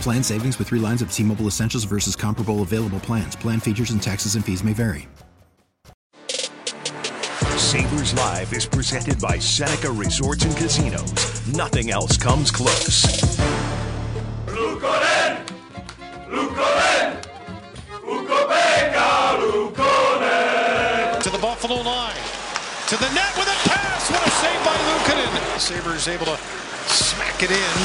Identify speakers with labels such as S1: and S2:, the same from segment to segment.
S1: Plan savings with three lines of T Mobile Essentials versus comparable available plans. Plan features and taxes and fees may vary.
S2: Sabres Live is presented by Seneca Resorts and Casinos. Nothing else comes close.
S3: Luukkonen! Luukkonen! Ukko-Pekka Luukkonen!
S4: To the Buffalo line. To the net Sabres able to smack it in.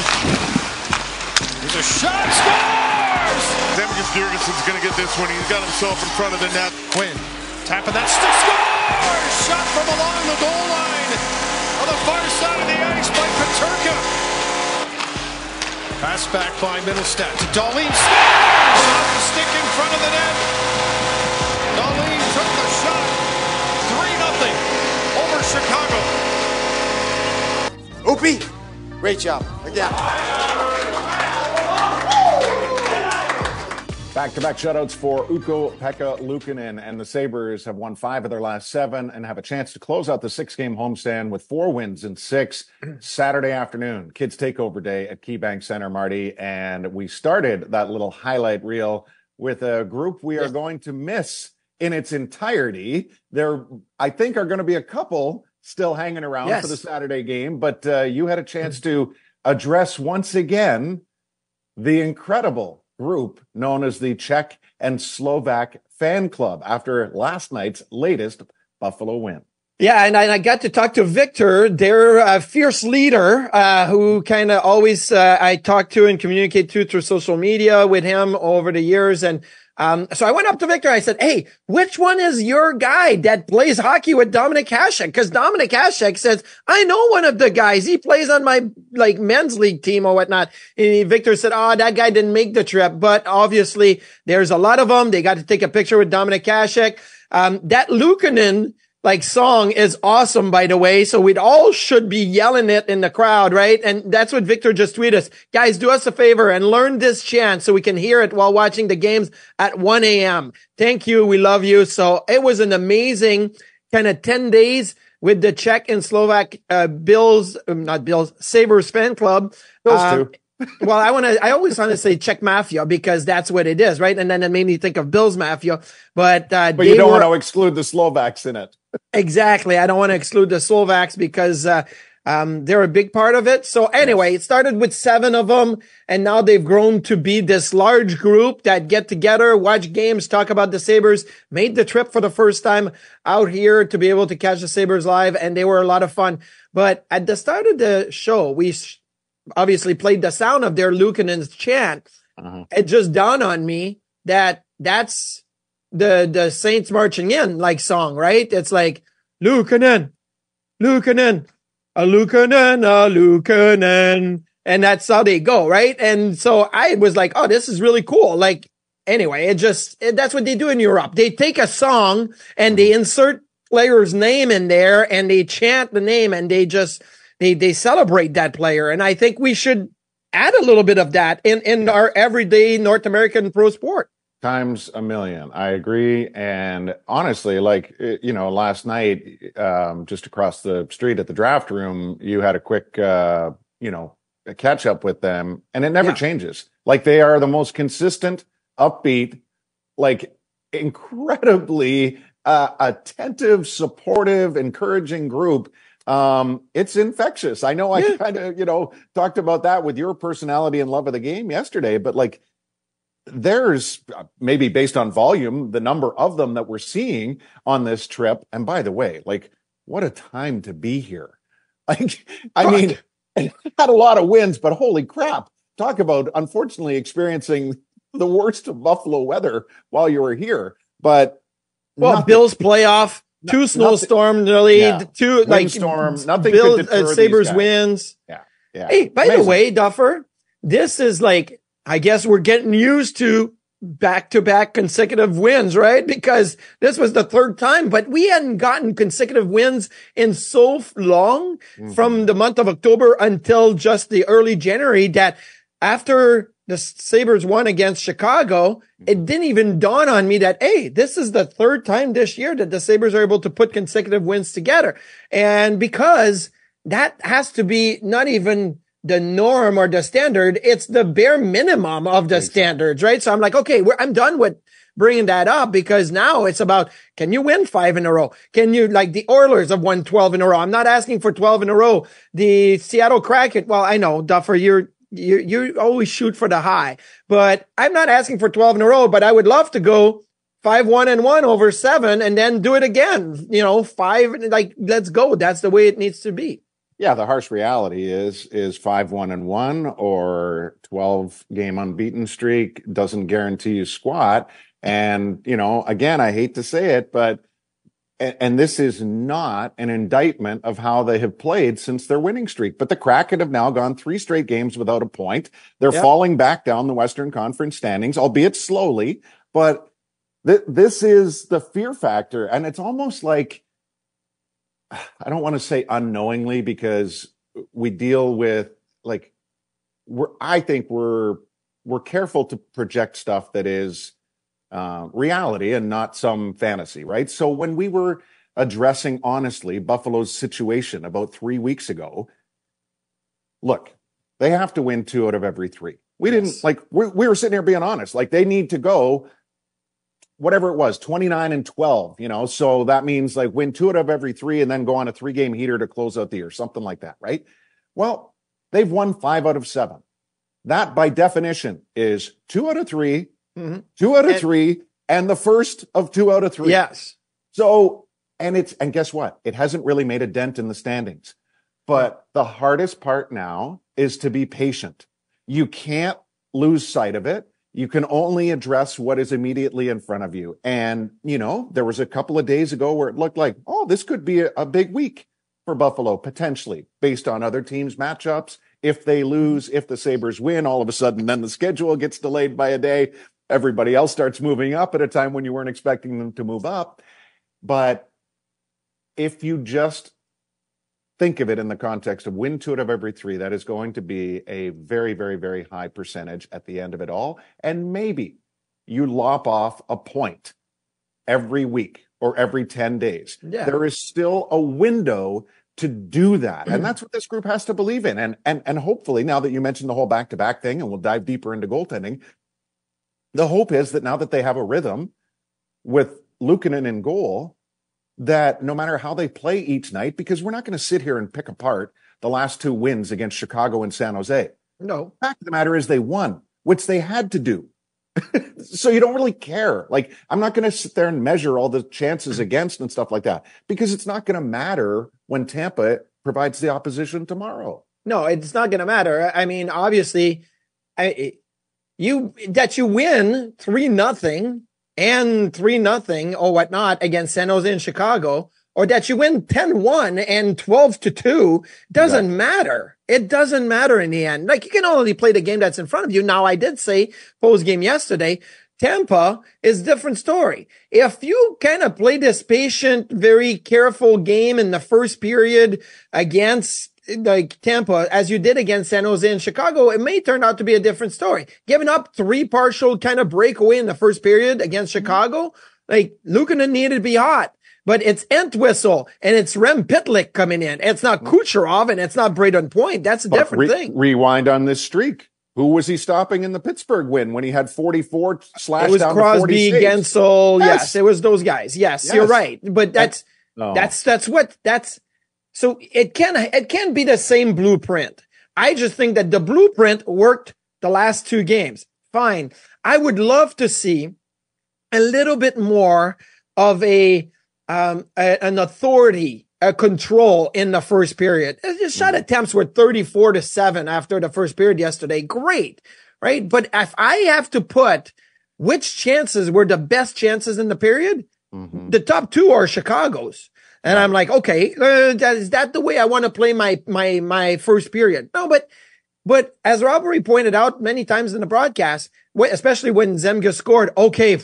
S4: There's a shot. Scores!
S5: Zemgus Girgensons going to get this one. He's got himself in front of the net.
S4: Quinn tapping that stick. Scores! Shot from along the goal line. On the far side of the ice by Peterka. Pass back by Mittelstadt to Dahlin. Scores! Off the stick in front of the net. Dahlin took the shot. 3 0 over Chicago.
S6: Opie, great job. Again.
S7: Back-to-back shutouts for Ukko-Pekka Luukkonen and the Sabres have won five of their last seven and have a chance to close out the six-game homestand with four wins in six Saturday afternoon. Kids Takeover Day at KeyBank Center, Marty, and we started that little highlight reel with a group we are going to miss in its entirety. There, I think, are going to be a couple still hanging around
S6: Yes.
S7: for the Saturday game, but uh, you had a chance to address once again the incredible group known as the Czech and Slovak fan club after last night's latest Buffalo win.
S8: Yeah, and I, and I got to talk to Victor, their uh, fierce leader, uh, who kind of always uh, I talk to and communicate to through social media with him over the years. And um, so I went up to Victor. I said, "Hey, which one is your guy that plays hockey with Dominik Hasek?" Because Dominik Hasek says, "I know one of the guys. He plays on my like men's league team or whatnot." And Victor said, "Oh, that guy didn't make the trip, but obviously there's a lot of them. They got to take a picture with Dominik Hasek." Um, that Luukkonen like song is awesome, by the way. So we'd all should be yelling it in the crowd, right? And that's what Victor just tweeted us. Guys, do us a favor and learn this chant so we can hear it while watching the games at 1 a.m. Thank you. We love you. So it was an amazing kind of 10 days with the Czech and Slovak, uh, Bills, um, not Bills, Sabres fan club.
S7: Those
S8: Um,
S7: two.
S8: Well, I want to, I always want to say Czech Mafia because that's what it is, right? And then it made me think of Bills Mafia, but, uh,
S7: But you don't
S8: were-
S7: want to exclude the Slovaks in it.
S8: Exactly. I don't want to exclude the Slovaks because uh, um, they're a big part of it. So anyway, it started with seven of them, and now they've grown to be this large group that get together, watch games, talk about the Sabres. Made the trip for the first time out here to be able to catch the Sabres live, and they were a lot of fun. But at the start of the show, we sh- obviously played the sound of their Luukkonen's chant. Uh-huh. It just dawned on me that that's the the Saints marching in like song, right? It's like Luukkonen, Luukkonen, a Luukkonen, a Luukkonen, and that's how they go, right? And so I was like, oh, this is really cool. Like anyway, it just it, that's what they do in Europe. They take a song and they mm-hmm. insert player's name in there and they chant the name and they just they they celebrate that player. And I think we should add a little bit of that in in our everyday North American pro sport.
S7: times a million. I agree. And honestly, like, eh, you know, last night, um, just across the street at the draft room, you had a quick, uh, you know, catch up with them and it never
S8: Yeah.
S7: changes. Like they are the most consistent, upbeat, like incredibly, uh, attentive, supportive, encouraging group. Um, it's infectious. I know I yeah. kind of, you know, talked about that with your personality and love of the game yesterday, but like there's uh, maybe based on volume, the number of them that we're seeing on this trip. And by the way, like what a time to be here. Like, I mean, had a lot of wins, but holy crap. Talk about unfortunately experiencing the worst of Buffalo weather while you were here. But
S8: well, nothing, Bills playoff, two snowstorm lead, yeah. two like
S7: storm, nothing Bill, uh,
S8: Sabres wins.
S7: Yeah. Yeah.
S8: Hey, by Amazing. the way, Duffer, this is like I guess we're getting used to back to back consecutive wins, right? Because this was the third time, but we hadn't gotten consecutive wins in so long mm-hmm. from the month of October until just the early January that after the Sabres won against Chicago, it mm-hmm. didn't even dawn on me that, Hey, this is the third time this year that the Sabres are able to put consecutive wins together. And because that has to be not even the norm or the standard. It's the bare minimum of the exactly. standards, right? So I'm like, okay, I'm done with bringing that up because now it's about, can you win five in a row? Can you, like the Oilers have won 12 in a row? I'm not asking for 12 in a row. The Seattle Kraken, well, I know, Duffer, you're, you, you always shoot for the high, but I'm not asking for 12 in a row, but I would love to go five, one and one over seven and then do it again. You know, five, like, let's go. That's the way it needs to be
S7: yeah, the harsh reality is is five one and one or twelve game unbeaten streak doesn't guarantee you squat. And you know, again, I hate to say it, but and this is not an indictment of how they have played since their winning streak. But the Kraken have now gone three straight games without a point. They're yep. falling back down the Western Conference standings, albeit slowly. But th- this is the fear factor, and it's almost like I don't want to say unknowingly because we deal with like we're I think we're we're careful to project stuff that is uh, reality and not some fantasy, right? So when we were addressing honestly Buffalo's situation about three weeks ago, look, they have to win two out of every three. We yes. didn't like we, we were sitting here being honest, like they need to go whatever it was, 29 and 12, you know, so that means like win two out of every three and then go on a three game heater to close out the year, something like that, right? Well, they've won five out of seven. That by definition is two out of 3 mm-hmm. two out of and, three, and the first of two out of three.
S8: Yes.
S7: So, and it's, and guess what? It hasn't really made a dent in the standings. But the hardest part now is to be patient. You can't lose sight of it you can only address what is immediately in front of you. And, you know, there was a couple of days ago where it looked like, oh, this could be a, a big week for Buffalo, potentially based on other teams' matchups. If they lose, if the Sabres win, all of a sudden, then the schedule gets delayed by a day. Everybody else starts moving up at a time when you weren't expecting them to move up. But if you just think of it in the context of win two out of every three. That is going to be a very, very, very high percentage at the end of it all. And maybe you lop off a point every week or every 10 days. Yeah. There is still a window to do that. And mm-hmm. that's what this group has to believe in. And, and, and hopefully now that you mentioned the whole back to back thing and we'll dive deeper into goaltending, the hope is that now that they have a rhythm with Luukkonen in goal, that no matter how they play each night, because we're not going to sit here and pick apart the last two wins against Chicago and San Jose.
S8: No.
S7: The fact of the matter is they won, which they had to do. so you don't really care. Like, I'm not going to sit there and measure all the chances against and stuff like that because it's not going to matter when Tampa provides the opposition tomorrow.
S8: No, it's not going to matter. I mean, obviously, I, you that you win three nothing and three nothing or whatnot against San Jose and Chicago, or that you win 10-1 and 12 to 2 doesn't exactly. matter. It doesn't matter in the end. Like you can only play the game that's in front of you. Now I did say post game yesterday, Tampa is different story. If you kind of play this patient, very careful game in the first period against like Tampa, as you did against San Jose and Chicago, it may turn out to be a different story. Giving up three partial kind of breakaway in the first period against mm-hmm. Chicago, like Luukkonen needed to be hot. But it's Entwistle and it's Rem Pitlick coming in. It's not mm-hmm. Kucherov and it's not Brayden Point. That's a but different re- thing.
S7: Rewind on this streak. Who was he stopping in the Pittsburgh win when he had 44 slashed
S8: It was
S7: down
S8: Crosby, Guentzel. Yes. yes. it was those guys. Yes, yes. you're right. But that's, oh. that's, that's what, that's, So it can it can be the same blueprint. I just think that the blueprint worked the last two games. Fine. I would love to see a little bit more of a, um, a, an authority, a control in the first period. The shot mm-hmm. attempts were 34 to seven after the first period yesterday. Great. Right. But if I have to put which chances were the best chances in the period, mm-hmm. the top two are Chicago's. And I'm like, okay, uh, is that the way I want to play my, my, my first period? No, but, but as Robbery pointed out many times in the broadcast, especially when Zemgus scored, okay,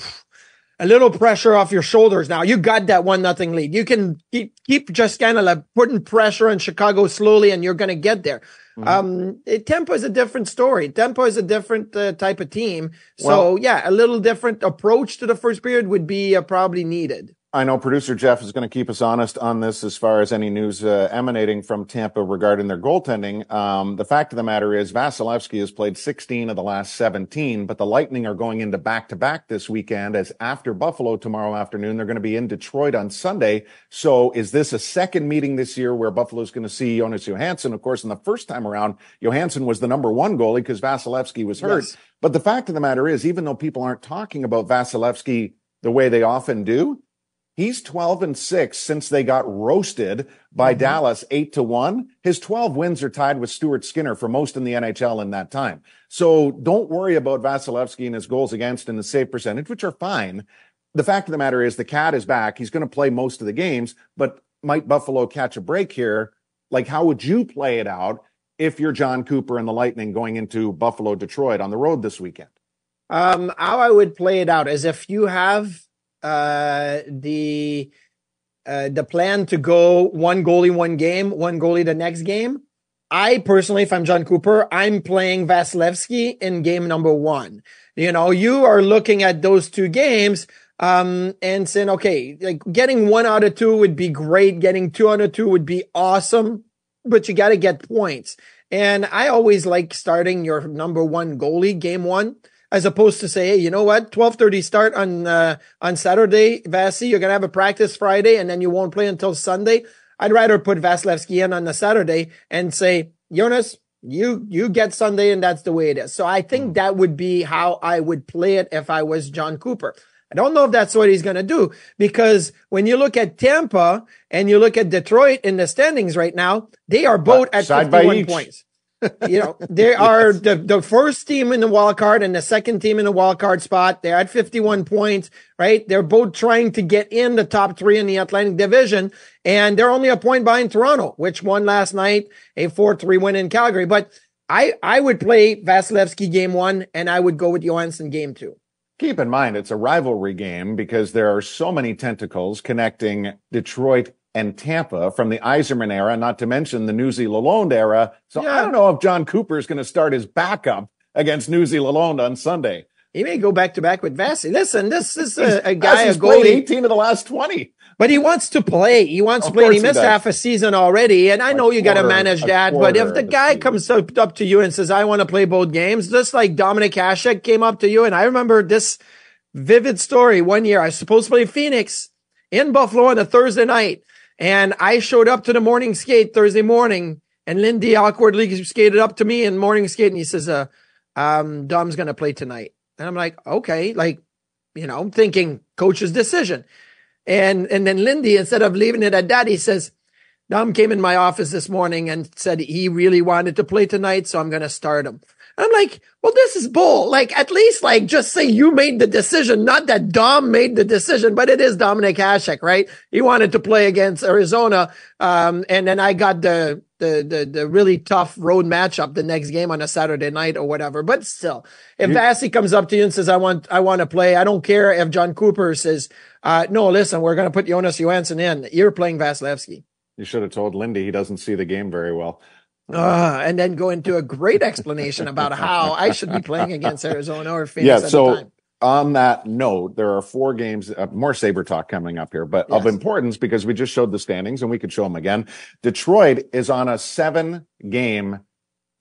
S8: a little pressure off your shoulders now. You got that one nothing lead. You can keep, keep just kind of like putting pressure on Chicago slowly and you're going to get there. Mm-hmm. Um, it, Tampa is a different story. Tampa is a different uh, type of team. So well, yeah, a little different approach to the first period would be uh, probably needed.
S7: I know producer Jeff is going to keep us honest on this as far as any news uh, emanating from Tampa regarding their goaltending. Um, the fact of the matter is Vasilevskiy has played 16 of the last 17, but the Lightning are going into back to back this weekend as after Buffalo tomorrow afternoon, they're going to be in Detroit on Sunday. So is this a second meeting this year where Buffalo's going to see Jonas Johansson? Of course, in the first time around, Johansson was the number one goalie because Vasilevskiy was hurt. Yes. But the fact of the matter is, even though people aren't talking about Vasilevskiy the way they often do, He's 12 and 6 since they got roasted by mm-hmm. Dallas 8 to 1. His 12 wins are tied with Stuart Skinner for most in the NHL in that time. So don't worry about Vasilevskiy and his goals against and the save percentage, which are fine. The fact of the matter is the cat is back. He's going to play most of the games, but might Buffalo catch a break here? Like, how would you play it out if you're John Cooper and the Lightning going into Buffalo, Detroit on the road this weekend?
S8: Um, how I would play it out is if you have uh, the uh, the plan to go one goalie one game, one goalie the next game. I personally, if I'm John Cooper, I'm playing Vasilevskiy in game number one. You know, you are looking at those two games, um, and saying, okay, like getting one out of two would be great. Getting two out of two would be awesome, but you got to get points. And I always like starting your number one goalie game one as opposed to say, hey, you know what, twelve thirty start on uh, on Saturday, Vasi, you're gonna have a practice Friday, and then you won't play until Sunday. I'd rather put Vasilevskiy in on the Saturday and say, Jonas, you you get Sunday, and that's the way it is. So I think that would be how I would play it if I was John Cooper. I don't know if that's what he's going to do because when you look at Tampa and you look at Detroit in the standings right now, they are both at 51 points you know, they are the, the first team in the wild card and the second team in the wild card spot. They're at 51 points, right? They're both trying to get in the top three in the Atlantic division and they're only a point behind Toronto, which won last night, a 4-3 win in Calgary. But I, I would play Vasilevskiy game one and I would go with Johansson game two.
S7: Keep in mind, it's a rivalry game because there are so many tentacles connecting Detroit and Tampa from the Yzerman era, not to mention the Newsy Lalonde era. So yeah. I don't know if John Cooper is going to start his backup against Newsy Lalonde on Sunday.
S8: He may go back to back with Vasi. Listen, this is a, a guy, a goalie.
S7: 18 of the last 20.
S8: But he wants to play. He wants of to play. He missed he half a season already. And I know you got to manage that. But if the guy comes up, up to you and says, I want to play both games, just like Dominik Hasek came up to you. And I remember this vivid story one year. I was supposed to play Phoenix in Buffalo on a Thursday night. And I showed up to the morning skate Thursday morning and Lindy awkwardly skated up to me in morning skate and he says, uh, um, Dom's going to play tonight. And I'm like, okay, like, you know, thinking coach's decision. And, and then Lindy, instead of leaving it at that, he says, Dom came in my office this morning and said he really wanted to play tonight. So I'm going to start him. I'm like, well, this is bull. Like, at least like just say you made the decision, not that Dom made the decision, but it is Dominik Hasek, right? He wanted to play against Arizona. Um, and then I got the, the, the, the really tough road matchup the next game on a Saturday night or whatever. But still, if Vasi comes up to you and says, I want, I want to play, I don't care if John Cooper says, uh, no, listen, we're going to put Jonas Johansson in. You're playing Vasilevskiy.
S7: You should have told Lindy he doesn't see the game very well.
S8: Uh, and then go into a great explanation about how I should be playing against Arizona or Phoenix.
S7: Yeah, so on that note, there are four games, uh, more Saber talk coming up here, but yes. of importance because we just showed the standings and we could show them again. Detroit is on a seven game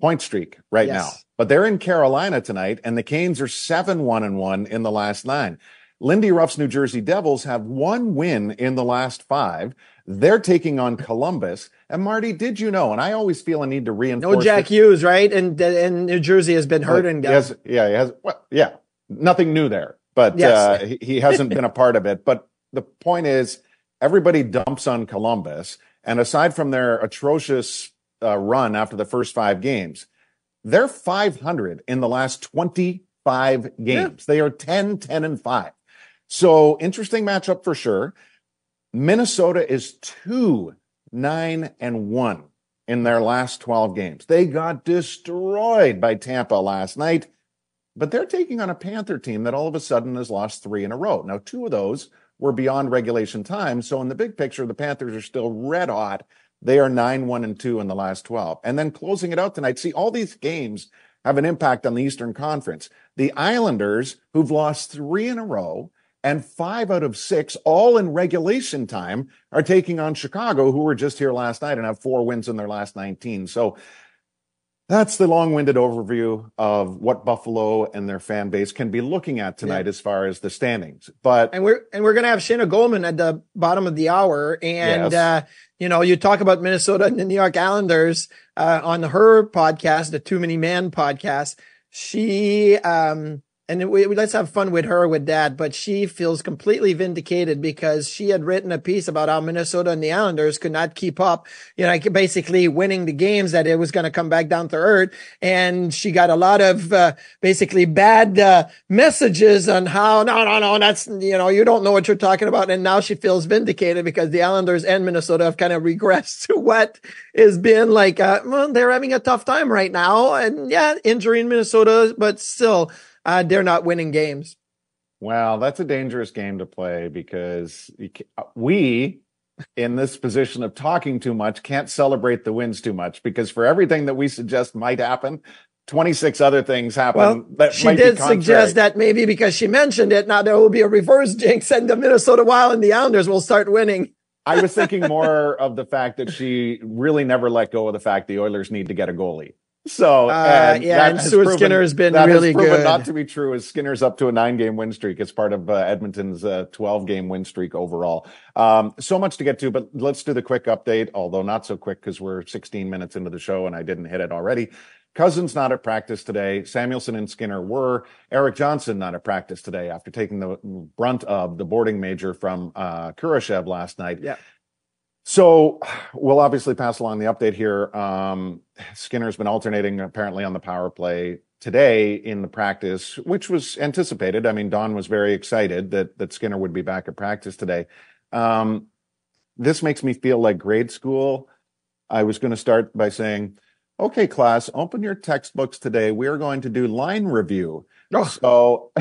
S7: point streak right yes. now, but they're in Carolina tonight and the Canes are seven, one and one in the last nine. Lindy Ruff's New Jersey Devils have one win in the last five. They're taking on Columbus. And Marty, did you know? And I always feel a need to reinforce.
S8: No Jack
S7: it.
S8: Hughes, right? And and New Jersey has been hurt and
S7: yes, yeah, he has. Well, yeah, nothing new there, but
S8: Yes.
S7: uh, he, he hasn't been a part of it. But the point is, everybody dumps on Columbus, and aside from their atrocious uh, run after the first five games, they're 500 in the last 25 games. They are 10, 10, and 5. So interesting matchup for sure. Minnesota is 2, 9, and 1 in their last 12 games. They got destroyed by Tampa last night, but they're taking on a Panther team that all of a sudden has lost three in a row. Now, two of those were beyond regulation time. So in the big picture, the Panthers are still red hot. They are 9, 1, and 2 in the last 12. And then closing it out tonight, see, all these games have an impact on the Eastern Conference. The Islanders, who've lost three in a row, and five out of six, all in regulation time, are taking on Chicago, who were just here last night and have four wins in their last 19. So that's the long-winded overview of what Buffalo and their fan base can be looking at tonight as far as the standings. But
S8: and we're and we're gonna have Shayna Goldman at the bottom of the hour, and
S7: Yes.
S8: uh, you know, you talk about Minnesota and the New York Islanders uh, on her podcast, the Too Many Man podcast. She um, and we, we- let's have fun with her with that, but she feels completely vindicated because she had written a piece about how Minnesota and the Islanders could not keep up, you know, like basically winning the games that it was going to come back down to earth. And she got a lot of, uh, basically bad, uh, messages on how, no, no, no, that's, you know, you don't know what you're talking about. And now she feels vindicated because the Islanders and Minnesota have kind of regressed to what has been like, uh, well, they're having a tough time right now. And yeah, injury in Minnesota, but still, uh, they're not winning games.
S7: Well, that's a dangerous game to play because we, in this position of talking too much, can't celebrate the wins too much because for everything that we suggest might happen, 26 other things happen
S8: Well,
S7: that
S8: she did suggest that maybe because she mentioned it, now there will be a reverse jinx and the Minnesota Wild and the Islanders will start winning.
S7: I was thinking more of the fact that she really never let go of the fact the Oilers need to get a goalie. So,
S8: Uh, yeah, and
S7: has
S8: Stuart
S7: proven-
S8: Skinner has been
S7: that
S8: really
S7: proven
S8: good.
S7: not to be true. As Skinner's up to a nine-game win streak, it's part of uh, Edmonton's uh, 12-game win streak overall. Um, so much to get to, but let's do the quick update. Although not so quick because we're 16 minutes into the show and I didn't hit it already. Cozens not at practice today. Samuelsson and Skinner were. Erik Johnson not at practice today after taking the brunt of the boarding major from uh, Kurashev last night.
S8: Yeah.
S7: So we'll obviously pass along the update here. Um, Skinner's been alternating apparently on the power play today in the practice, which was anticipated. I mean, Don was very excited that that Skinner would be back at practice today. Um, this makes me feel like grade school. I was going to start by saying, "Okay, class, open your textbooks today. We are going to do line review." So,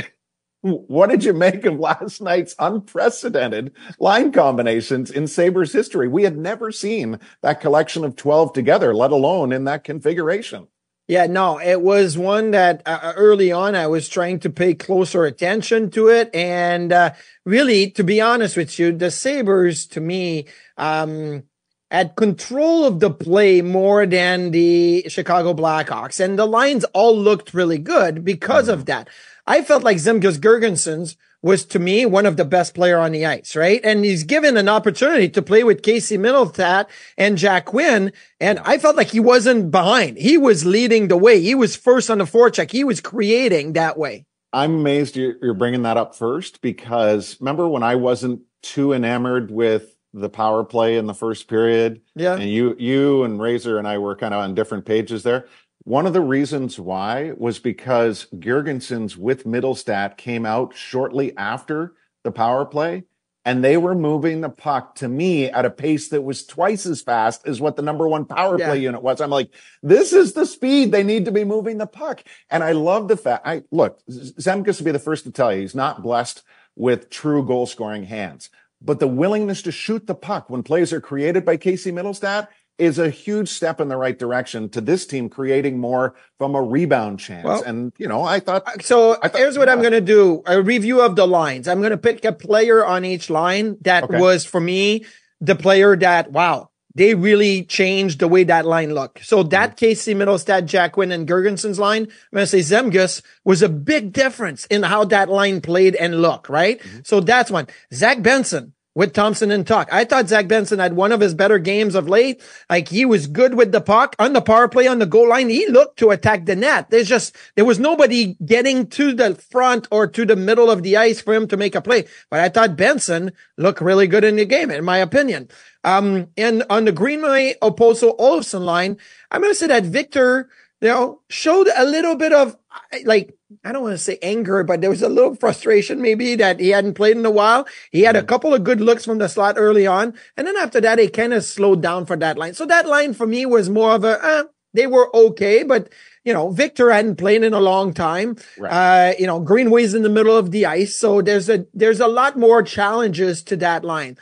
S7: what did you make of last night's unprecedented line combinations in Sabres history? We had never seen that collection of 12 together, let alone in that configuration.
S8: Yeah, no, it was one that uh, early on I was trying to pay closer attention to it. And uh, really, to be honest with you, the Sabres to me, um, had control of the play more than the Chicago Blackhawks. And the lines all looked really good because of that. I felt like Zemgus Girgensons was to me one of the best player on the ice, right? And he's given an opportunity to play with Casey Mittelstadt and Jack Quinn. And I felt like he wasn't behind. He was leading the way. He was first on the forecheck. He was creating that way.
S7: I'm amazed you're, you're bringing that up first because remember when I wasn't too enamored with the power play in the first period?
S8: Yeah.
S7: And you, you and Razor and I were kind of on different pages there. One of the reasons why was because Girgensons with Mittelstadt came out shortly after the power play and they were moving the puck to me at a pace that was twice as fast as what the number one power
S8: Yeah.
S7: play unit was. I'm like, this is the speed they need to be moving the puck. And I love the fact I look, Zemgus will be the first to tell you he's not blessed with true goal scoring hands, but the willingness to shoot the puck when plays are created by Casey Mittelstadt is a huge step in the right direction to this team creating more from a rebound chance.
S8: Well-
S7: and you know, I thought
S8: So
S7: I thought-
S8: here's what I'm going to do. A review of the lines. I'm going to pick a player on each line that
S7: Okay.
S8: was for me, the player that, wow, they really changed the way that line looked. So that
S7: Mm-hmm.
S8: Casey Mittelstadt, Jack Quinn and Girgensons' line, I'm going to say Zemgus was a big difference in how that line played and looked, right?
S7: Mm-hmm.
S8: So that's one. Zach Benson with Thompson and Tuch. I thought Zach Benson had one of his better games of late. Like he was good with the puck on the power play on the goal line. He looked to attack the net. There's just, there was nobody getting to the front or to the middle of the ice for him to make a play. But I thought Benson looked really good in the game, in my opinion. Um, and on the Greenway Okposo Olofsson line, I'm going to say that Victor, you know, showed a little bit of like, I don't want to say anger, but there was a little frustration maybe that he hadn't played in a while. He had a mm-hmm. couple of good looks from the slot early on. And then after that, he kind of slowed down for that line. So that line for me was more of a, eh, they were okay, but you know, Victor hadn't played in a long time. Right. Uh, you know, Greenway's in the middle of the ice. So there's a, there's a lot more challenges to that line.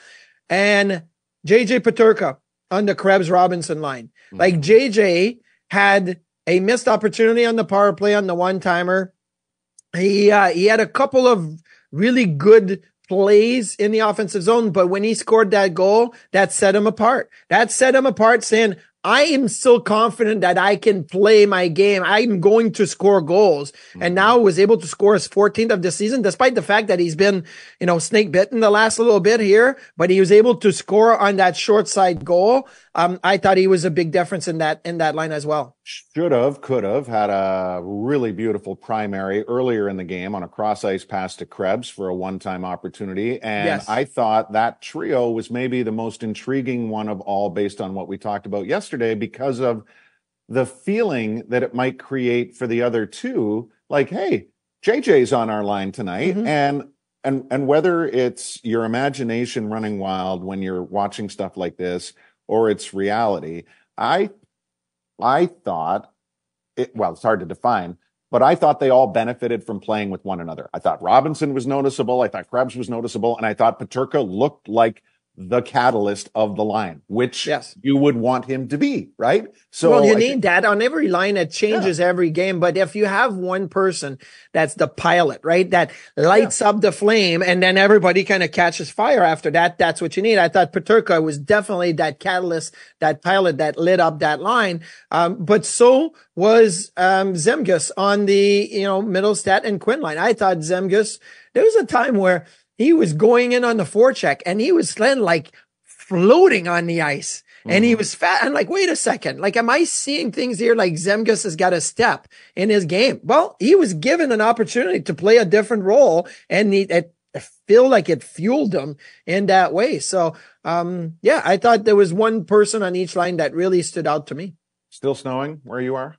S8: And JJ Peterka on the Krebs Robinson line. Mm-hmm. Like JJ had a missed opportunity on the power play on the one timer. He uh, he had a couple of really good plays in the offensive zone, but when he scored that goal, that set him apart. That set him apart, saying, I am still confident that I can play my game. I'm going to score goals. Mm-hmm. And now was able to score his 14th of the season, despite the fact that he's been, you know, snake bitten the last little bit here, but he was able to score on that short side goal. Um, I thought he was a big difference in that, in that line as well.
S7: Should have, could have had a really beautiful primary earlier in the game on a cross ice pass to Krebs for a one time opportunity. And yes. I thought that trio was maybe the most intriguing one of all based on what we talked about yesterday because of the feeling that it might create for the other two. Like, hey, JJ's on our line tonight. Mm-hmm. And and and whether it's your imagination running wild when you're watching stuff like this or it's reality. I I thought it, well, it's hard to define, but I thought they all benefited from playing with one another. I thought Robinson was noticeable. I thought Krebs was noticeable. And I thought Peterka looked like the catalyst of the line, which yes. you would want him to be, right?
S8: So well, you I need that on every line. It changes yeah. every game. But if you have one person that's the pilot, right, that lights yeah. up the flame and then everybody kind of catches fire after that, that's what you need. I thought Peterka was definitely that catalyst, that pilot that lit up that line. Um, but so was, um, Zemgus on the, you know, Mittelstadt and Quinn line. I thought Zemgus, there was a time where he was going in on the forecheck and he was then like floating on the ice. And he mm-hmm. was fat. I'm like, wait a second. Like, am I seeing things here? Like Zemgus has got a step in his game. Well, he was given an opportunity to play a different role and he, it, I feel like it fueled him in that way. So, um, yeah, I thought there was one person on each line that really stood out to me.
S7: Still snowing where you are?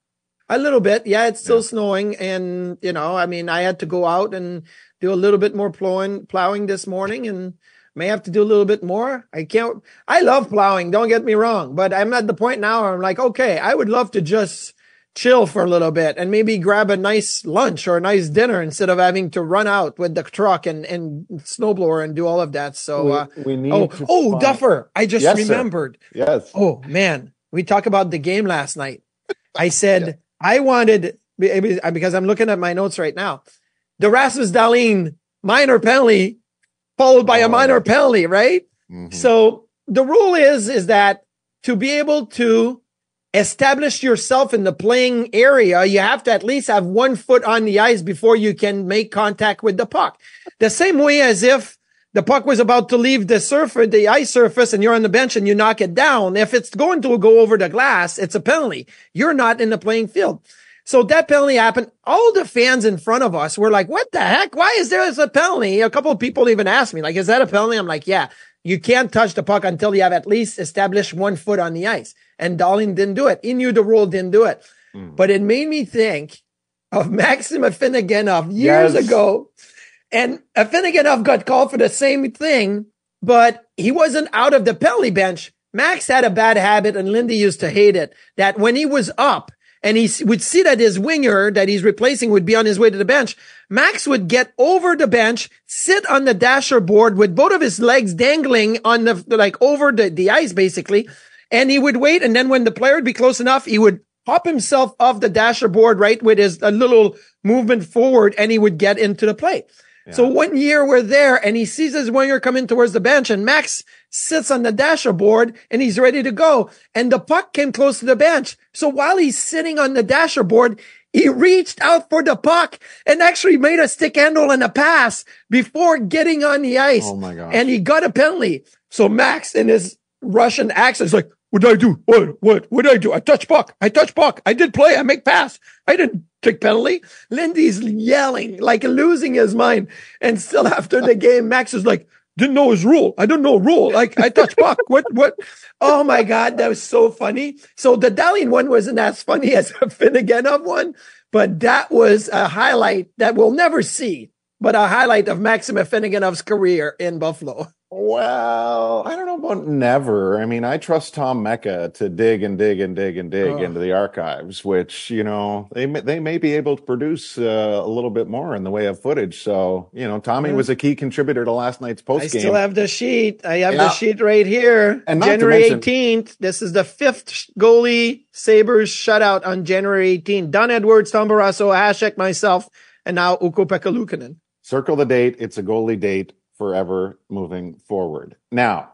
S8: A little bit. Yeah, it's still yeah. snowing. And, you know, I mean, I had to go out and do a little bit more plowing, plowing this morning and may have to do a little bit more. I can't, I love plowing. Don't get me wrong, but I'm at the point now where I'm like, okay, I would love to just chill for a little bit and maybe grab a nice lunch or a nice dinner instead of having to run out with the truck and, and snowblower and do all of that. So,
S7: we,
S8: uh,
S7: we need
S8: oh, oh, find... Duffer. I just
S7: yes,
S8: remembered.
S7: Sir. Yes.
S8: Oh man. We talked about the game last night. I said, yeah. I wanted, because I'm looking at my notes right now the Rasmus Dahlin minor penalty followed by oh. a minor penalty, right? Mm-hmm. So the rule is, is that to be able to establish yourself in the playing area, you have to at least have one foot on the ice before you can make contact with the puck. The same way as if the puck was about to leave the surface, the ice surface, and you're on the bench and you knock it down. If it's going to go over the glass, it's a penalty. You're not in the playing field. So that penalty happened. All the fans in front of us were like, what the heck? Why is there a penalty? A couple of people even asked me, like, is that a penalty? I'm like, yeah, you can't touch the puck until you have at least established one foot on the ice. And Dahlin didn't do it. He knew the rule didn't do it. Mm. But it made me think of Maxim Afinogenov years yes. ago. And Afinogenov got called for the same thing, but he wasn't out of the penalty bench. Max had a bad habit and Lindy used to hate it that when he was up, and he would see that his winger that he's replacing would be on his way to the bench. Max would get over the bench, sit on the dasher board with both of his legs dangling on the, like over the, the ice basically. And he would wait. And then when the player would be close enough, he would hop himself off the dasher board, right? With his a little movement forward and he would get into the play. So one year we're there and he sees his winger coming towards the bench and Max sits on the dasher board and he's ready to go. And the puck came close to the bench. So while he's sitting on the dasher board, He reached out for the puck and actually made a stick handle and a pass before getting on the ice.
S7: Oh my gosh.
S8: And he got a penalty. So Max in his Russian accent is like, what did I do? What, what, what did I do? I touch puck. I touch puck. I did play. I make pass. I didn't take penalty. Lindy's yelling, like losing his mind. And still after the game, Max is like, didn't know his rule. I didn't know rule. Like I touch puck. What, what? Oh my God. That was so funny. So the Dahlin one wasn't as funny as the Afinogenov one, but that was a highlight that we'll never see, but a highlight of Maxim Afinogenov's career in Buffalo.
S7: Well, I don't know about never. I mean, I trust Tom Mecca to dig and dig and dig and dig
S8: Oh.
S7: into the archives, which you know they may, they may be able to produce uh, a little bit more in the way of footage. So you know, Tommy
S8: Yeah.
S7: was a key contributor to last night's post game.
S8: I still have the sheet. I have
S7: Yeah.
S8: the sheet right here.
S7: And
S8: January 18th. This is the fifth goalie Sabres shutout on January 18th. Don Edwards, Tom Barrasso, Hasek, myself, and now Ukko-Pekka Luukkonen.
S7: Circle the date. It's a goalie date forever moving forward. Now,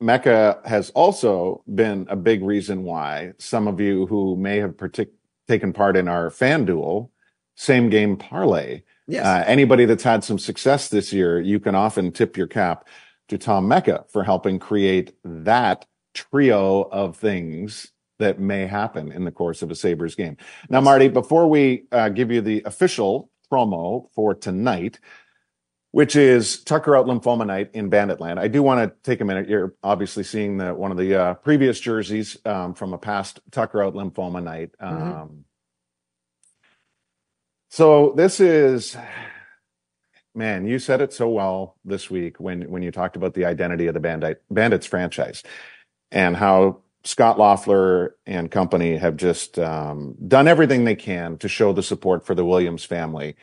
S7: Mecca has also been a big reason why some of you who may have partic- taken part in our fan duel, same game parlay,
S8: Yes.
S7: uh, anybody that's had some success this year, you can often tip your cap to Tom Mecca for helping create that trio of things that may happen in the course of a Sabres game. Now, Marty, before we uh, give you the official promo for tonight, which is Tucker Out Lymphoma Night in Banditland. I do want to take a minute. You're obviously seeing the one of the uh, previous jerseys um, from a past Tucker Out Lymphoma Night. Um,
S8: Mhm.
S7: So this is, man, you said it so well this week when when you talked about the identity of the Bandit Bandits franchise and how Scott Loeffler and company have just um, done everything they can to show the support for the Williams family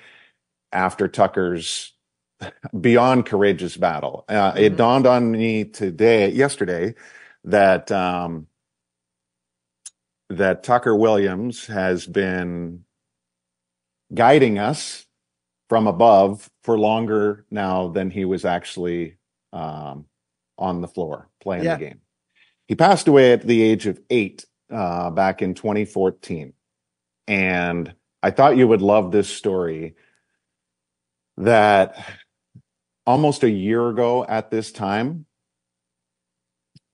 S7: after Tucker's beyond courageous battle. Uh, It
S8: Mhm.
S7: dawned on me today, yesterday, that um, that Tucker Williams has been guiding us from above for longer now than he was actually um, on the floor playing
S8: Yeah.
S7: the game. He passed away at the age of eight uh, back in 2014. And I thought you would love this story that almost a year ago at this time,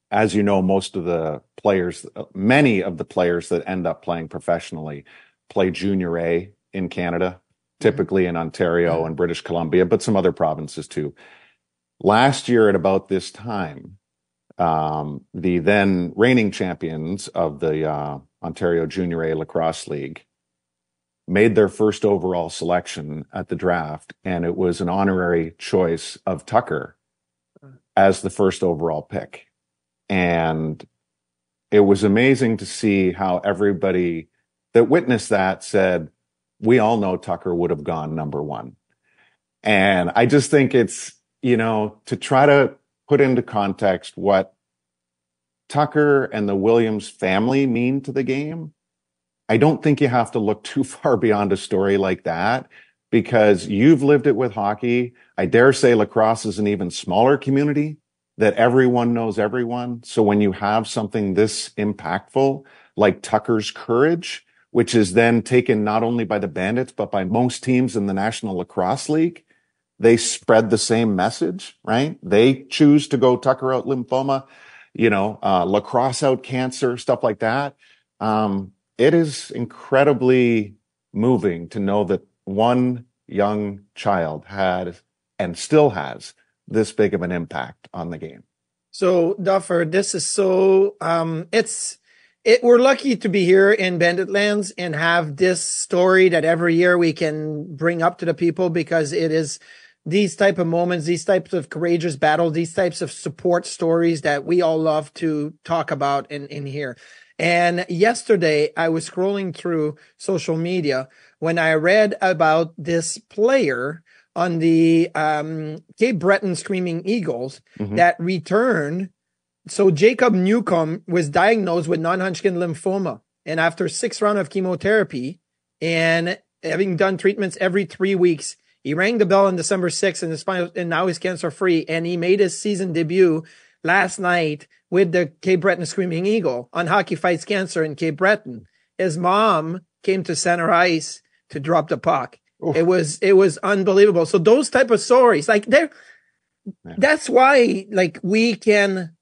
S7: as you know, most of the players, many of the players that end up playing professionally play junior A in Canada, typically in Ontario and British Columbia, but some other provinces too. Last year at about this time, um, the then reigning champions of the uh, Ontario Junior A Lacrosse League made their first overall selection at the draft, and it was an honorary choice of Tucker hmm. as the first overall pick. And it was amazing to see how everybody that witnessed that said, we all know Tucker would have gone number one. And I just think it's, you know, to try to put into context what Tucker and the Williams family mean to the game. I don't think you have to look too far beyond a story like that because you've lived it with hockey. I dare say lacrosse is an even smaller community that everyone knows everyone. So when you have something this impactful, like Tucker's courage, which is then taken not only by the Bandits, but by most teams in the National Lacrosse League, they spread the same message, right? They choose to go Tucker out lymphoma, you know, uh, lacrosse out cancer, stuff like that. Um, it is incredibly moving to know that one young child had and still has this big of an impact on the game.
S8: So Duffer, this is so um it's it we're lucky to be here in Bandit Lands and have this story that every year we can bring up to the people because it is these type of moments, these types of courageous battles, these types of support stories that we all love to talk about in, in here. And yesterday I was scrolling through social media when I read about this player on the um, Cape Breton Screaming Eagles
S7: Mhm.
S8: that returned. So Jacob Newcomb was diagnosed with non-Hodgkin lymphoma, and after six rounds of chemotherapy and having done treatments every three weeks, he rang the bell on December 6th and, is fin- and now he's cancer free. And he made his season debut last night with the Cape Breton Screaming Eagle on Hockey Fights Cancer in Cape Breton. His mom came to center ice to drop the puck. Oof. It was it was unbelievable. So those type of stories, like they're yeah. that's why like we can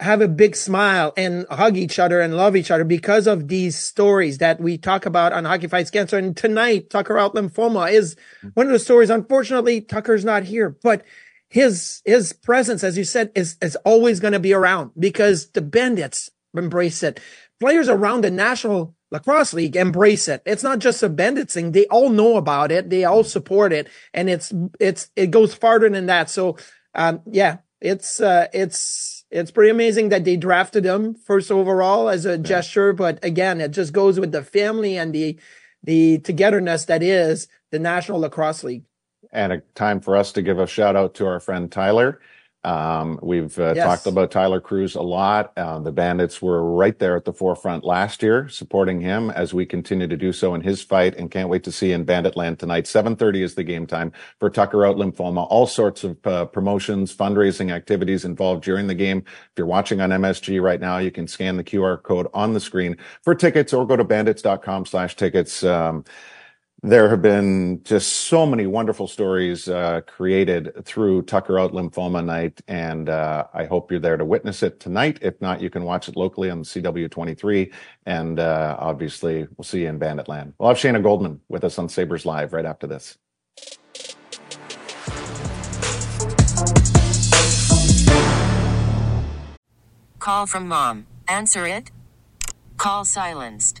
S8: have a big smile and hug each other and love each other because of these stories that we talk about on Hockey Fights Cancer. And tonight, Tucker Out Lymphoma is mm. one of the stories. Unfortunately, Tucker's not here, but his, his presence, as you said, is, is always going to be around because the bandits embrace it. Players around the National Lacrosse League embrace it. It's not just a bandit thing. They all know about it. They all support it. And it's, it's, it goes farther than that. So, um, yeah, it's, uh, it's, it's pretty amazing that they drafted him first overall as a gesture. But again, it just goes with the family and the, the togetherness that is the National Lacrosse League.
S7: And a time for us to give a shout out to our friend Tyler. Um, we've uh, yes. talked about Tyler Cruz a lot. Uh, the Bandits were right there at the forefront last year, supporting him as we continue to do so in his fight, and can't wait to see in Banditland tonight. 7:30 is the game time for Tucker Out Lymphoma. All sorts of uh, promotions, fundraising activities involved during the game. If you're watching on MSG right now, you can scan the QR code on the screen for tickets, or go to bandits.com/tickets. Um, there have been just so many wonderful stories uh, created through Tucker Out Lymphoma Night, and uh, I hope you're there to witness it tonight. If not, you can watch it locally on CW23, and uh, obviously we'll see you in Banditland. We'll have Shayna Goldman with us on Sabres Live right after this.
S9: Call from mom. Answer it. Call silenced.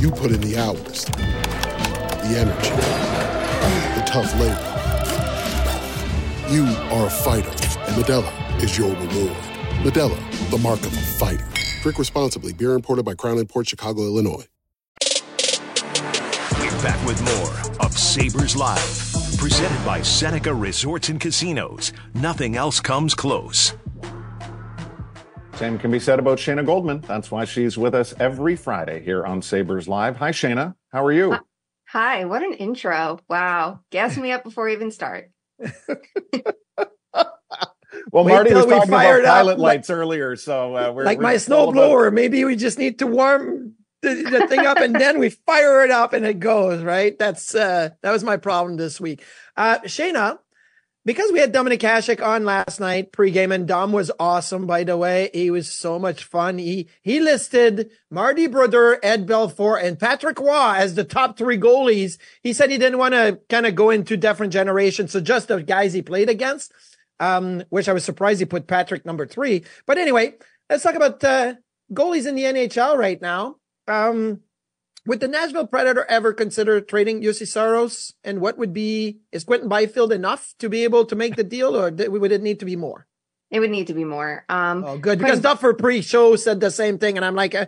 S10: You put in the hours, the energy, the tough labor. You are a fighter, and Modelo is your reward. Modelo, the mark of a fighter. Drink responsibly. Beer imported by Crown Port Chicago, Illinois.
S2: We're Back with more of Sabres Live, presented by Seneca Resorts and Casinos. Nothing else comes close.
S7: Same can be said about Shayna Goldman. That's why she's with us every Friday here on Sabres Live. Hi, Shayna. How are you?
S11: Hi. What an intro. Wow. Gas me up before we even start.
S7: well, Wait Marty was talking about pilot lights like, earlier, so uh,
S8: we're like we're my snowblower. About... Maybe we just need to warm the, the thing up and then we fire it up and it goes, right? That's, uh, that was my problem this week. Uh, Shayna, because we had Dominik Hasek on last night pregame and Dom was awesome, by the way. He was so much fun. He, he listed Marty Brodeur, Ed Belfour and Patrick Roy as the top three goalies. He said he didn't want to kind of go into different generations. So just the guys he played against, um, which I was surprised he put Patrick number three. But anyway, let's talk about, uh, goalies in the NHL right now. Um, would the Nashville Predator ever consider trading Juuse Saros? And what would be, is Quinton Byfield enough to be able to make the deal or would it need to be more?
S11: It would need to be more. Um,
S8: oh, good. Because Duffer pre-show said the same thing. And I'm like, uh,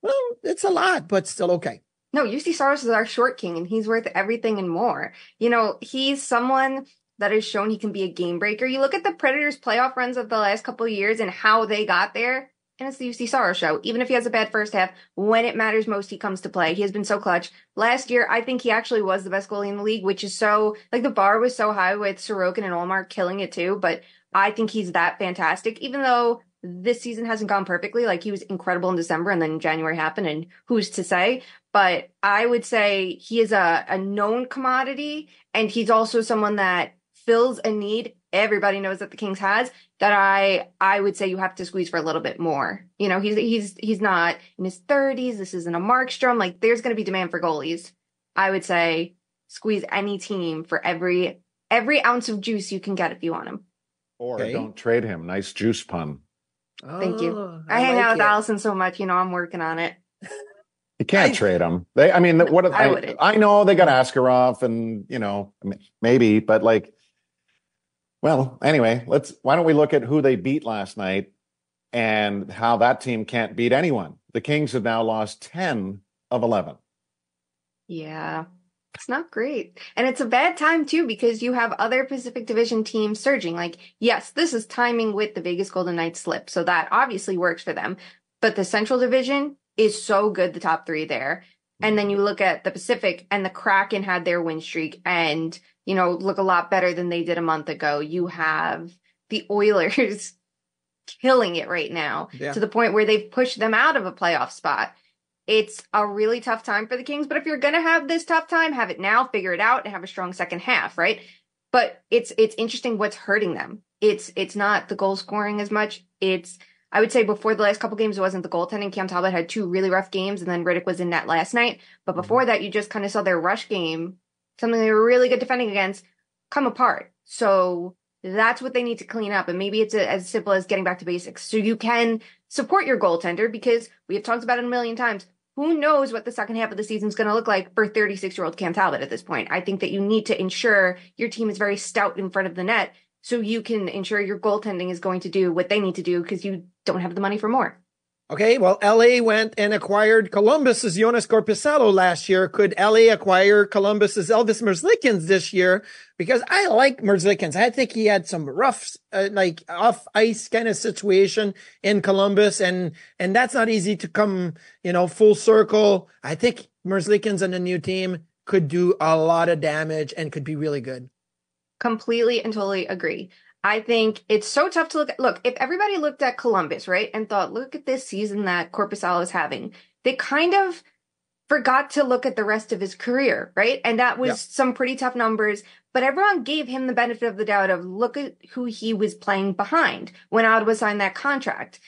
S8: well, it's a lot, but still okay.
S11: No, Juuse Saros is our short king and he's worth everything and more. You know, he's someone that has shown he can be a game breaker. You look at the Predators playoff runs of the last couple of years and how they got there and it's the Juuse Saros show. Even if he has a bad first half, when it matters most, he comes to play. He has been so clutch. Last year, I think he actually was the best goalie in the league, which is so, like the bar was so high with Sorokin and Ullmark killing it too, but I think he's that fantastic, even though this season hasn't gone perfectly. Like he was incredible in December and then January happened and who's to say? But I would say he is a, a known commodity and he's also someone that fills a need everybody knows that the Kings has that I I would say you have to squeeze for a little bit more. You know, he's he's he's not in his 30s. This isn't a Markstrom. Like there's going to be demand for goalies. I would say squeeze any team for every every ounce of juice you can get if you want him.
S7: Or okay. don't trade him. Nice juice pun.
S11: Thank you. Oh, I, I hang like out with it. Allison so much, you know, I'm working on it.
S7: You can't I, trade them. They, I mean, what I, I, I know they got Askarov, and you know, maybe, but like well, anyway, let's why don't we look at who they beat last night and how that team can't beat anyone. The Kings have now lost 10 of 11.
S11: Yeah. It's not great. And it's a bad time too because you have other Pacific Division teams surging. Like, yes, this is timing with the Vegas Golden Knights slip. So that obviously works for them. But the Central Division is so good, the top three there. And then you look at the Pacific and the Kraken had their win streak and you know, look a lot better than they did a month ago. You have the Oilers killing it right now yeah. to the point where they've pushed them out of a playoff spot. It's a really tough time for the Kings, but if you're going to have this tough time, have it now, figure it out and have a strong second half, right? But it's it's interesting what's hurting them. It's it's not the goal scoring as much. It's I would say before the last couple games, it wasn't the goaltending. Cam Talbot had two really rough games, and then Rittich was in net last night. But mm-hmm. before that, you just kind of saw their rush game something they were really good defending against, come apart. So that's what they need to clean up. And maybe it's a, as simple as getting back to basics. So you can support your goaltender because we have talked about it a million times. Who knows what the second half of the season is going to look like for 36 year old Cam Talbot at this point? I think that you need to ensure your team is very stout in front of the net so you can ensure your goaltending is going to do what they need to do because you don't have the money for more.
S8: Okay, well, LA went and acquired Columbus's Jonas Korpisalo last year. Could LA acquire Columbus's Elvis Merzlikins this year? Because I like Merzlikins. I think he had some rough, uh, like off ice kind of situation in Columbus, and and that's not easy to come, you know, full circle. I think Merzlikins and the new team could do a lot of damage and could be really good.
S11: Completely and totally agree. I think it's so tough to look at. Look, if everybody looked at Columbus, right, and thought, look at this season that Korpisalo is having, they kind of forgot to look at the rest of his career, right? And that was some pretty tough numbers, but everyone gave him the benefit of the doubt of look at who he was playing behind when Ottawa signed that contract.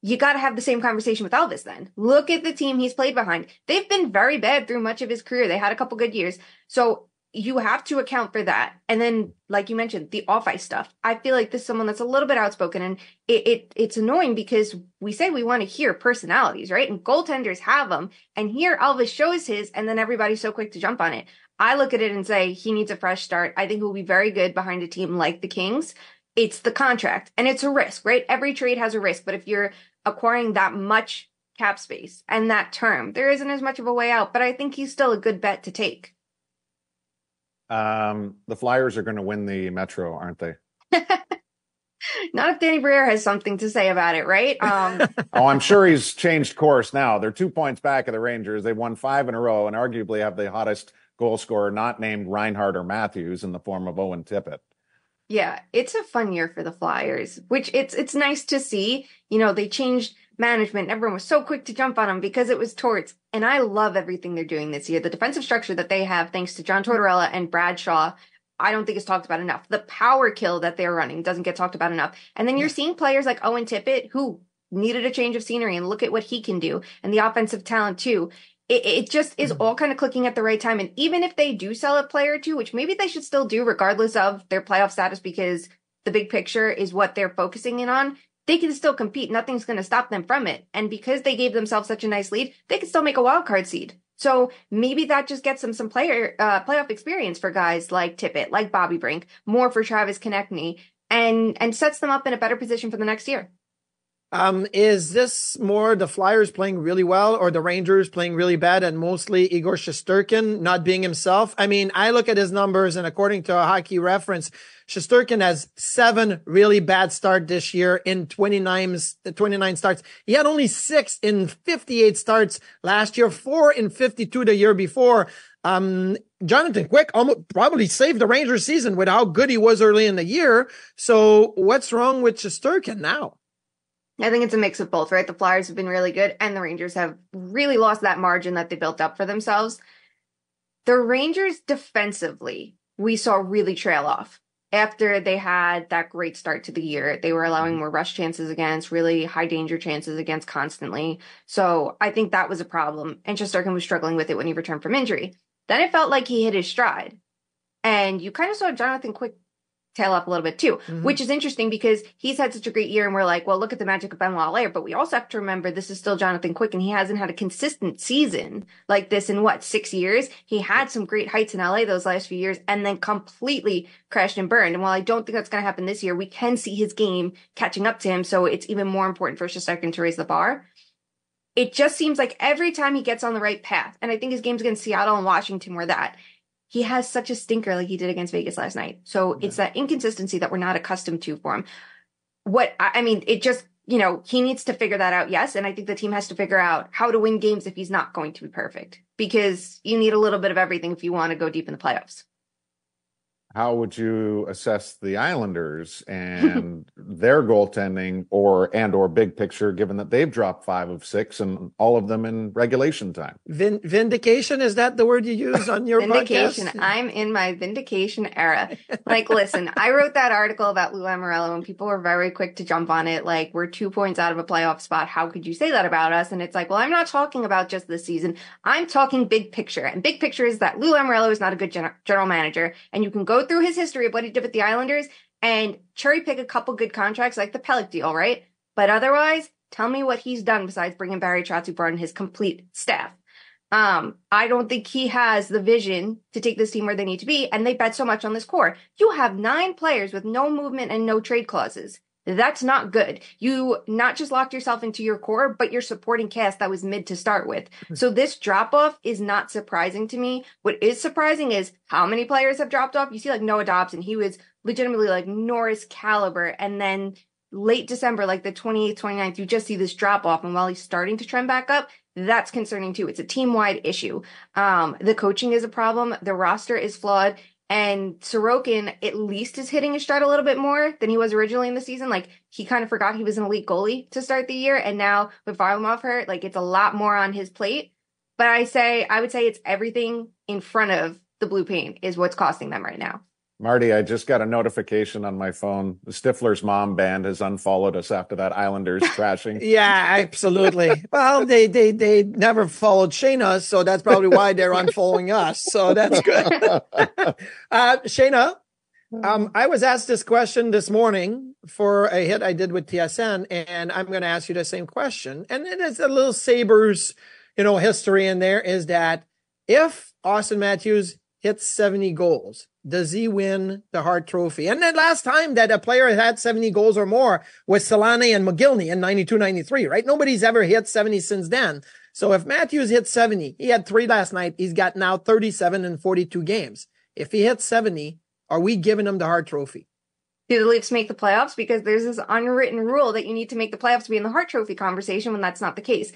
S11: You got to have the same conversation with Elvis then. Look at the team he's played behind. They've been very bad through much of his career. They had a couple good years. So you have to account for that. And then, like you mentioned, the off ice stuff. I feel like this is someone that's a little bit outspoken and it, it it's annoying because we say we want to hear personalities, right? And goaltenders have them. And here Elvis shows his and then everybody's so quick to jump on it. I look at it and say he needs a fresh start. I think he'll be very good behind a team like the Kings. It's the contract and it's a risk, right? Every trade has a risk, but if you're acquiring that much cap space and that term, there isn't as much of a way out, but I think he's still a good bet to take.
S7: Um, the Flyers are going to win the Metro, aren't they?
S11: Not if Danny Briere has something to say about it, right? Um,
S7: oh, I'm sure he's changed course now. They're two points back of the Rangers. They've won five in a row and arguably have the hottest goal scorer not named Reinhart or Matthews in the form of Owen Tippett.
S11: Yeah, it's a fun year for the Flyers, which it's it's nice to see. You know, they changed management. Everyone was so quick to jump on them because it was Torts. And I love everything they're doing this year. The defensive structure that they have, thanks to John Tortorella and Brad Shaw, I don't think is talked about enough. The power kill that they're running doesn't get talked about enough. And then you're seeing players like Owen Tippett who needed a change of scenery and look at what he can do and the offensive talent too. It, it just is mm-hmm. all kind of clicking at the right time. And even if they do sell a player or two, which maybe they should still do regardless of their playoff status because the big picture is what they're focusing in on, they can still compete. Nothing's going to stop them from it. And because they gave themselves such a nice lead, they can still make a wild card seed. So maybe that just gets them some player uh, playoff experience for guys like Tippett, like Bobby Brink, more for Travis Konecny, and and sets them up in a better position for the next year.
S8: Um, is this more the Flyers playing really well or the Rangers playing really bad and mostly Igor Shesterkin not being himself? I mean, I look at his numbers and according to a hockey reference, Shesterkin has seven really bad start this year in 29, 29 starts. He had only six in 58 starts last year, four in 52 the year before. Um, Jonathan Quick almost probably saved the Rangers season with how good he was early in the year. So what's wrong with Shesterkin now?
S11: I think it's a mix of both, right? The Flyers have been really good, and the Rangers have really lost that margin that they built up for themselves. The Rangers defensively, we saw really trail off after they had that great start to the year. They were allowing mm-hmm. more rush chances against, really high danger chances against constantly. So I think that was a problem. And Shesterkin was struggling with it when he returned from injury. Then it felt like he hit his stride. And you kind of saw Jonathan Quick tail up a little bit too, mm-hmm. which is interesting because he's had such a great year and we're like, well, look at the magic of Benoit Allaire, but we also have to remember this is still Jonathan Quick and he hasn't had a consistent season like this in what, six years? He had some great heights in LA those last few years and then completely crashed and burned. And while I don't think that's going to happen this year, we can see his game catching up to him. So it's even more important for Shesterkin to raise the bar. It just seems like every time he gets on the right path, and I think his games against Seattle and Washington were that, he has such a stinker like he did against Vegas last night. So yeah. it's that inconsistency that we're not accustomed to for him. What I mean, it just you know he needs to figure that out. Yes, and I think the team has to figure out how to win games if he's not going to be perfect because you need a little bit of everything if you want to go deep in the playoffs
S7: how would you assess the Islanders and their goaltending or and or big picture given that they've dropped 5 of 6 and all of them in regulation time?
S8: Vin- vindication is that the word you use on your
S11: vindication.
S8: Podcast?
S11: I'm in my vindication era. Like listen, I wrote that article about Lou Lamoriello and people were very quick to jump on it like we're 2 points out of a playoff spot. How could you say that about us? And it's like, well, I'm not talking about just this season. I'm talking big picture. And big picture is that Lou Lamoriello is not a good gen- general manager and you can go through his history of what he did with the Islanders and cherry pick a couple good contracts like the Pelech deal, right? But otherwise, tell me what he's done besides bringing Barry Trotz, who brought in his complete staff. Um, I don't think he has the vision to take this team where they need to be, and they bet so much on this core. You have nine players with no movement and no trade clauses. That's not good. You not just locked yourself into your core, but your supporting cast that was mid to start with. Hmm. So this drop off is not surprising to me. What is surprising is how many players have dropped off. You see like Noah Dobson, he was legitimately like Norris caliber. And then late December, like the 28th, 29th, you just see this drop off. And while he's starting to trend back up, that's concerning too. It's a team wide issue. Um, the coaching is a problem. The roster is flawed. And Sorokin at least is hitting his stride a little bit more than he was originally in the season. Like he kind of forgot he was an elite goalie to start the year. And now with Varlamov hurt, like it's a lot more on his plate. But I say, I would say it's everything in front of the blue paint is what's costing them right now.
S7: Marty, I just got a notification on my phone. The Stifler's mom band has unfollowed us after that Islanders crashing.
S8: yeah, absolutely. well, they they they never followed Shayna, so that's probably why they're unfollowing us. So that's good. uh, Shayna, um, I was asked this question this morning for a hit I did with TSN, and I'm going to ask you the same question. And it is a little Sabres, you know, history in there is that if Auston Matthews hits 70 goals, does he win the Hart Trophy? And the last time that a player had 70 goals or more was Selanne and Mogilny in 92, 93, right? Nobody's ever hit 70 since then. So if Matthews hit 70, he had three last night. He's got now 37 and 42 games. If he hits 70, are we giving him the Hart Trophy?
S11: Do the Leafs make the playoffs? Because there's this unwritten rule that you need to make the playoffs to be in the Hart Trophy conversation when that's not the case.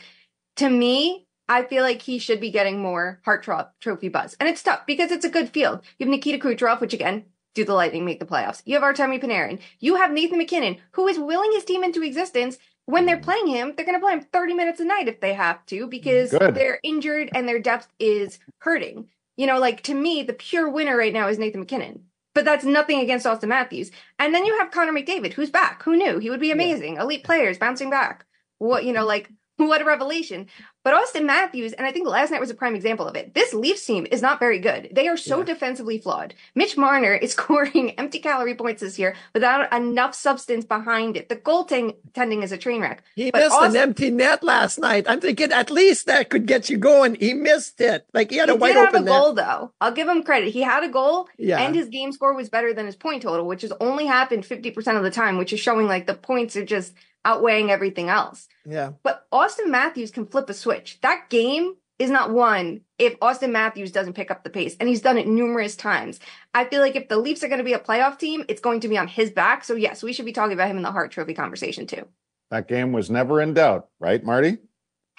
S11: To me, I feel like he should be getting more Hart tro- Trophy buzz. And it's tough because it's a good field. You have Nikita Kucherov, which again, do the Lightning make the playoffs? You have Artemi Panarin. You have Nathan MacKinnon, who is willing his team into existence. When they're playing him, they're going to play him 30 minutes a night if they have to because good. they're injured and their depth is hurting. You know, like to me, the pure winner right now is Nathan MacKinnon. But that's nothing against Auston Matthews. And then you have Connor McDavid, who's back. Who knew? He would be amazing. Yeah. Elite players bouncing back. What, you know, like what a revelation. But Auston Matthews, and I think last night was a prime example of it. This Leafs team is not very good. They are so yeah. defensively flawed. Mitch Marner is scoring empty calorie points this year without enough substance behind it. The goaltending is a train wreck.
S8: He but missed Auston, an empty net last night. I'm thinking at least that could get you going. He missed it. Like he had a he wide
S11: did
S8: open
S11: have a goal though. I'll give him credit. He had a goal yeah. and his game score was better than his point total, which has only happened 50% of the time, which is showing like the points are just outweighing everything else.
S8: Yeah.
S11: But Auston Matthews can flip a switch. That game is not won if Auston Matthews doesn't pick up the pace. And he's done it numerous times. I feel like if the Leafs are going to be a playoff team, it's going to be on his back. So yes, we should be talking about him in the Hart Trophy conversation too.
S7: That game was never in doubt, right, Marty?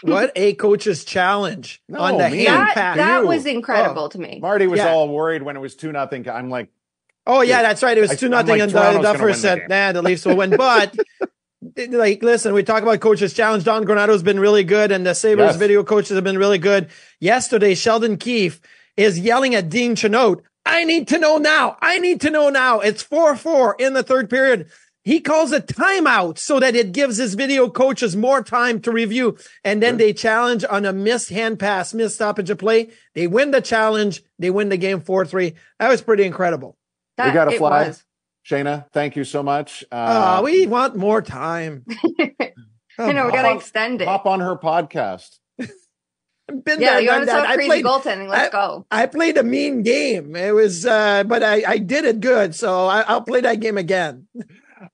S8: What a coach's challenge no, on the hand
S11: that,
S8: pass.
S11: That was incredible oh. to me.
S7: Marty was yeah. all worried when it was two nothing. I'm like,
S8: oh yeah, that's right. It was two nothing, like, and the Duffer said, "Nah, the Leafs will win." But like, listen, we talk about coaches challenge. Don Granato's been really good, and the Sabres
S7: Yes.
S8: video coaches have been really good. Yesterday, Sheldon Keefe is yelling at Dean Chenote. I need to know now. I need to know now. It's 4 4 in the third period. He calls a timeout so that it gives his video coaches more time to review. And then they challenge on a missed hand pass, missed stoppage of play. They win the challenge. They win the game 4 3. That was pretty incredible.
S7: we got to fly. Shayna, thank you so much. Uh,
S8: Oh, we want more time.
S11: I know we
S7: hop
S11: gotta extend it.
S7: Hop on her podcast.
S8: Been
S11: Yeah,
S8: there,
S11: you
S8: done
S11: want to
S8: that.
S11: talk
S8: I
S11: crazy
S8: played-
S11: goaltending? Let's
S8: I-
S11: go.
S8: I played a mean game. It was, uh, but I, I did it good. So I, I'll play that game again.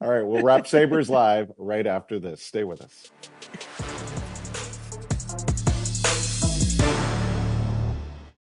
S7: All right, we'll wrap Sabres live right after this. Stay with us.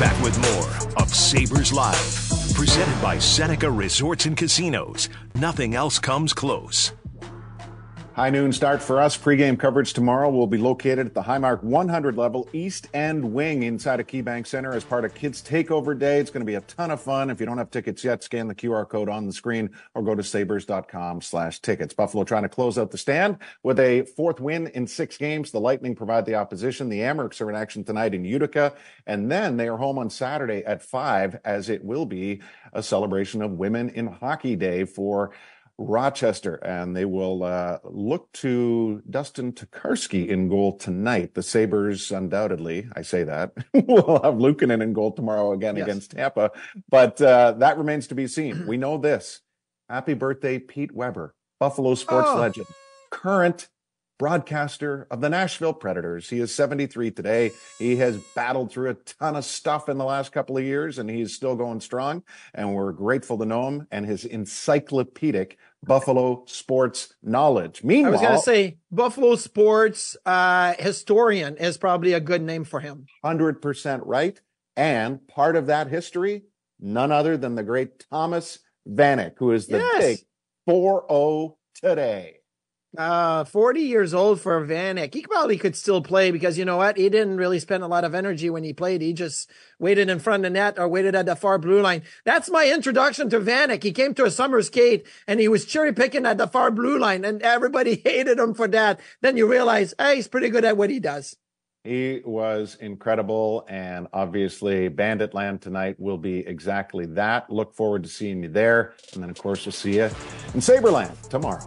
S2: back with more of Sabres Live, presented by Seneca Resorts and Casinos. Nothing else comes close.
S7: High noon start for us. Pre-game coverage tomorrow will be located at the Highmark 100 level East End Wing inside of KeyBank Center as part of Kids Takeover Day. It's going to be a ton of fun. If you don't have tickets yet, scan the QR code on the screen or go to sabres.com slash tickets. Buffalo trying to close out the stand with a fourth win in six games. The Lightning provide the opposition. The Amerks are in action tonight in Utica. And then they are home on Saturday at five as it will be a celebration of Women in Hockey Day for Rochester, and they will uh, look to Dustin Tokarski in goal tonight. The Sabres, undoubtedly, I say that, will have Luukkonen in goal tomorrow again
S8: Yes.
S7: against Tampa, but uh, that remains to be seen. We know this. Happy birthday, Pete Weber, Buffalo sports
S8: Oh.
S7: legend, current broadcaster of the Nashville Predators. He is 73 today. He has battled through a ton of stuff in the last couple of years, and he's still going strong. And we're grateful to know him and his encyclopedic Buffalo sports knowledge. Meanwhile, I
S8: was going to say Buffalo sports uh, historian is probably a good name for him.
S7: 100% right. And part of that history, none other than the great Thomas Vanek, who is the
S8: Yes.
S7: big 4 0 today.
S8: Uh, 40 years old for Vanek. He probably could still play because you know what? He didn't really spend a lot of energy when he played. He just waited in front of the net or waited at the far blue line. That's my introduction to Vanek. He came to a summer skate and he was cherry picking at the far blue line and everybody hated him for that. Then you realize, hey, he's pretty good at what he does.
S7: He was incredible. And obviously, Bandit Land tonight will be exactly that. Look forward to seeing you there. And then, of course, we'll see you in Saberland tomorrow.